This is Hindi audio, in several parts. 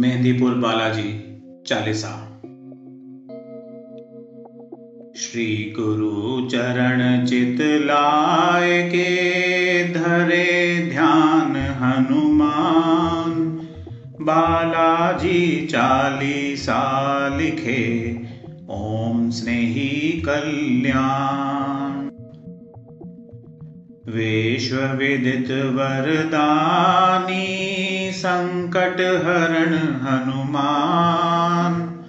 मेहंदीपुर बालाजी चालीसा। श्री गुरु चरण चित लाए के धरे ध्यान हनुमान। बालाजी चालीसा लिखे, ओम स्नेही कल्याण। विश्वविदित वरदानी संकट हरण हनुमान।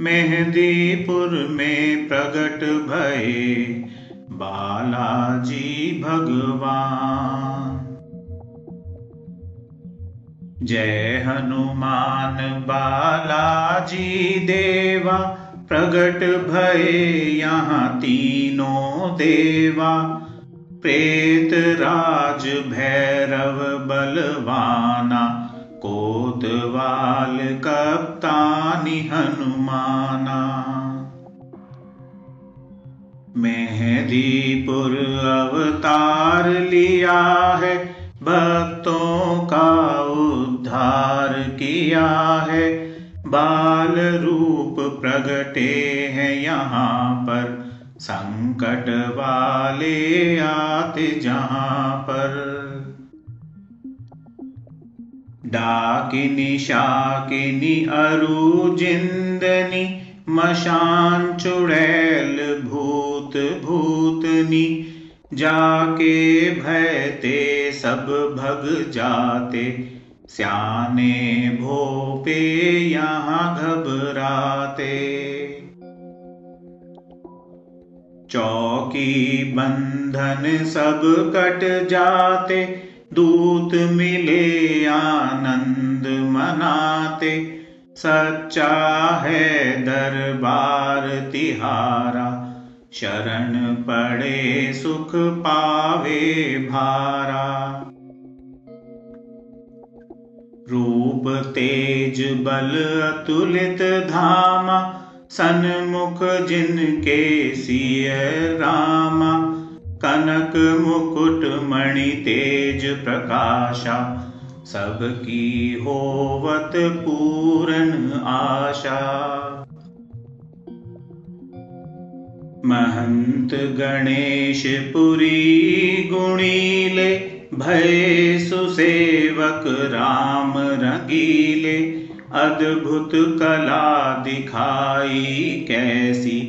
मेहदीपुर में प्रगट भये बालाजी भगवान। जय हनुमान बालाजी देवा, प्रगट भये यहाँ तीनों देवा। प्रेत राज भैरव बलवाना कोतवाल कप्तानी हनुमाना। मेहदीपुर अवतार लिया है, भक्तों का उद्धार किया है। बाल रूप प्रगटे हैं यहाँ पर संकट वाले आते जहाँ पर। डाकिनी शाकिनी अरु जिंदनी मशान चुड़ैल भूत भूतनी, जाके भयते, सब भग जाते। सियाने भोपे यहाँ घबराते। चौकी बंधन सब कट जाते, दूत मिले आनंद मनाते। सच्चा है दरबार तिहारा, शरण पड़े सुख पावे भारा। रूप तेज बल अतुलित धामा सन्मुख जिनके सिय रामा, कनक मुकुट मणि तेज प्रकाशा। सबकी होवत पूरन आशा। महंत गणेश पुरी गुणीले, भय सुसेवक राम रंगीले। अद्भुत कला दिखाई, कैसी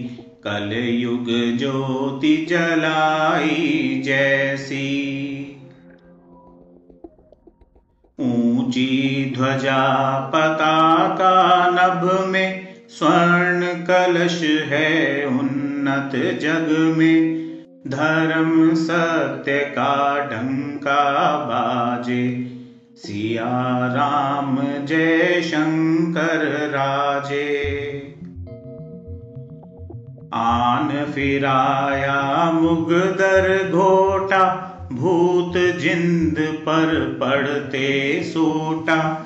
कल युग ज्योति जलाई जैसी। ऊँची ध्वजा पताका नभ में स्वर्ण कलश है उन्नत जग में। धर्म सत्य का डंका बाजे सिया राम जय शंकर राजे। आन फिराया मुगदर घोटा भूत जिंद पर पड़ते सोटा।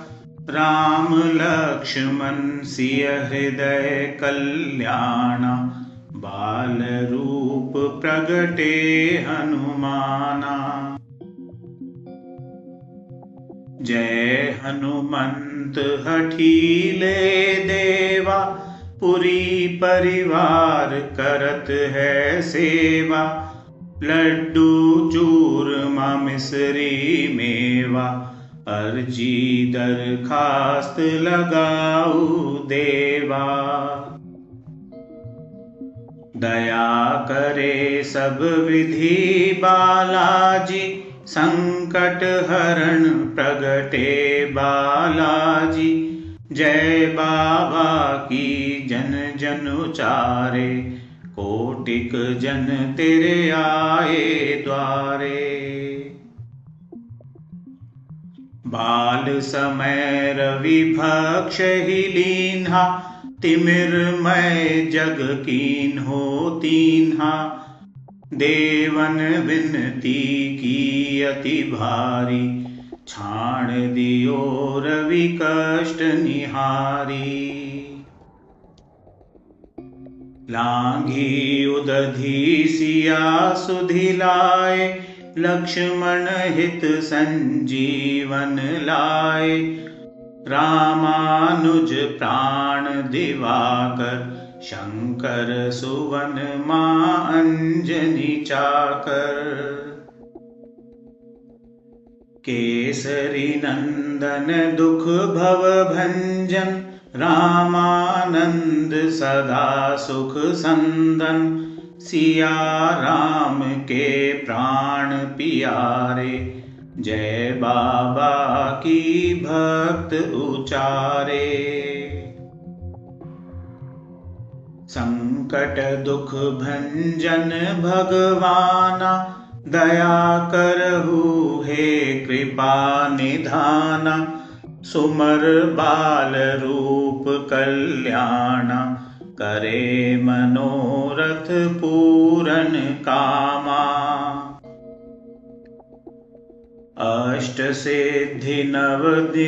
राम लक्ष्मण सिय हृदय कल्याणा बाल रूप प्रगटे हनुमाना जय हनुमंत हठीले देवा, पुरी परिवार करत है सेवा। लड्डू, चूरमा, मिश्री, मेवा, अर्जी, दरखास्त लगाऊ देवा। दया करे सब विधि बालाजी संकट हरण प्रगटे बालाजी। जय बाबा की जन जन उचारे, कोटिक जन तेरे आए द्वारे। बाल समय रवि भक्ष ही लीन्हा, तिमिर मैं जग कीन हो तीन्हा। देवन विनती की अति भारी, छाण दियो रवि कष्ट निहारी। लांघी उदधी सिया सुधिलाए लक्ष्मण हित संजीवन लाए रामानुज प्राण दिवाकर शंकर सुवन मां अंजनी चाकर। केसरी नंदन दुख भव भंजन रामानंद सदा सुख संदन सिया राम के प्राण पियारे जय बाबा की भक्त उचारे। संकट दुख भंजन भगवाना, दया करहु हे कृपा निधाना, सुमर बाल रूप कल्याण, करे मनोरथ पूरन कामा। अष्टसिद्धि नवदितारि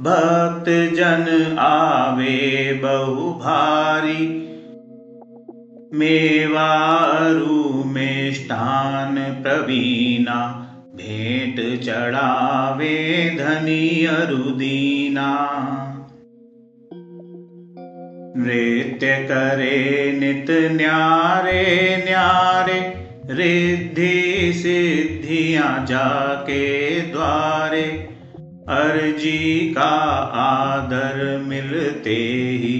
भक्तजन आवे बहुभारि। मेवारुमेष्टान् प्रवीणा भेट चढावे चडावे नृत्य करे नित न्यारे न्यारे रिद्धि सिद्धियाँ जाके द्वारे, अर्जी का आदर मिलते ही।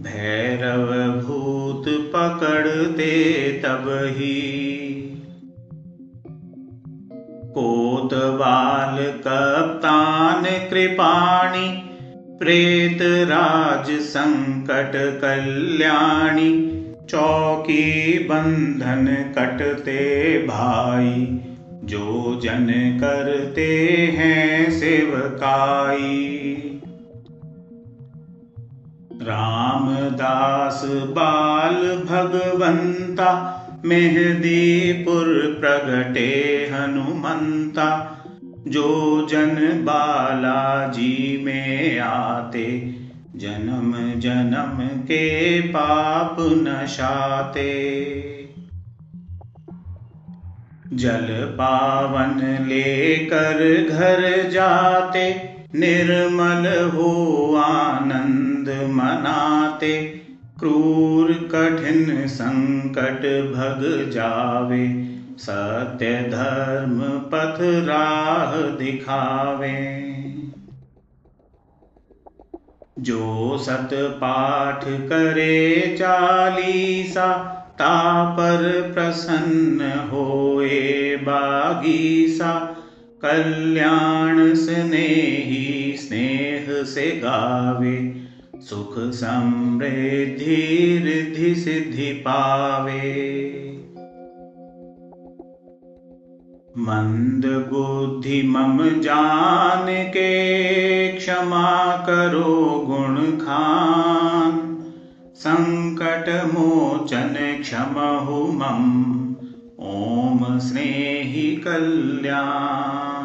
भैरव भूत पकड़ते तब ही। कोतवाल कप्तान कृपाणी, प्रेत राज संकट कल्याणी चौकी बंधन कटते भाई, जो जन करते हैं सेवकाई। रामदास बाल भगवंता, मेहदीपुर प्रगटे हनुमंता, जो जन बालाजी में आते जन्म जन्म के पाप नशाते। जल पावन लेकर घर जाते, निर्मल हो आनंद मनाते। क्रूर कठिन संकट भग जावे, सत्य धर्म पथ राह दिखावे। जो सत पाठ करे चालीसा, ता पर प्रसन्न होए बागीसा। कल्याण स्नेही स्नेह से गावे, सुख समृद्धि रिद्धि सिद्धि पावे। मंद बुद्धि मम जान के क्षमा करो गुण खान संकट मोचन क्षम हो मम। ओम स्नेही कल्याण।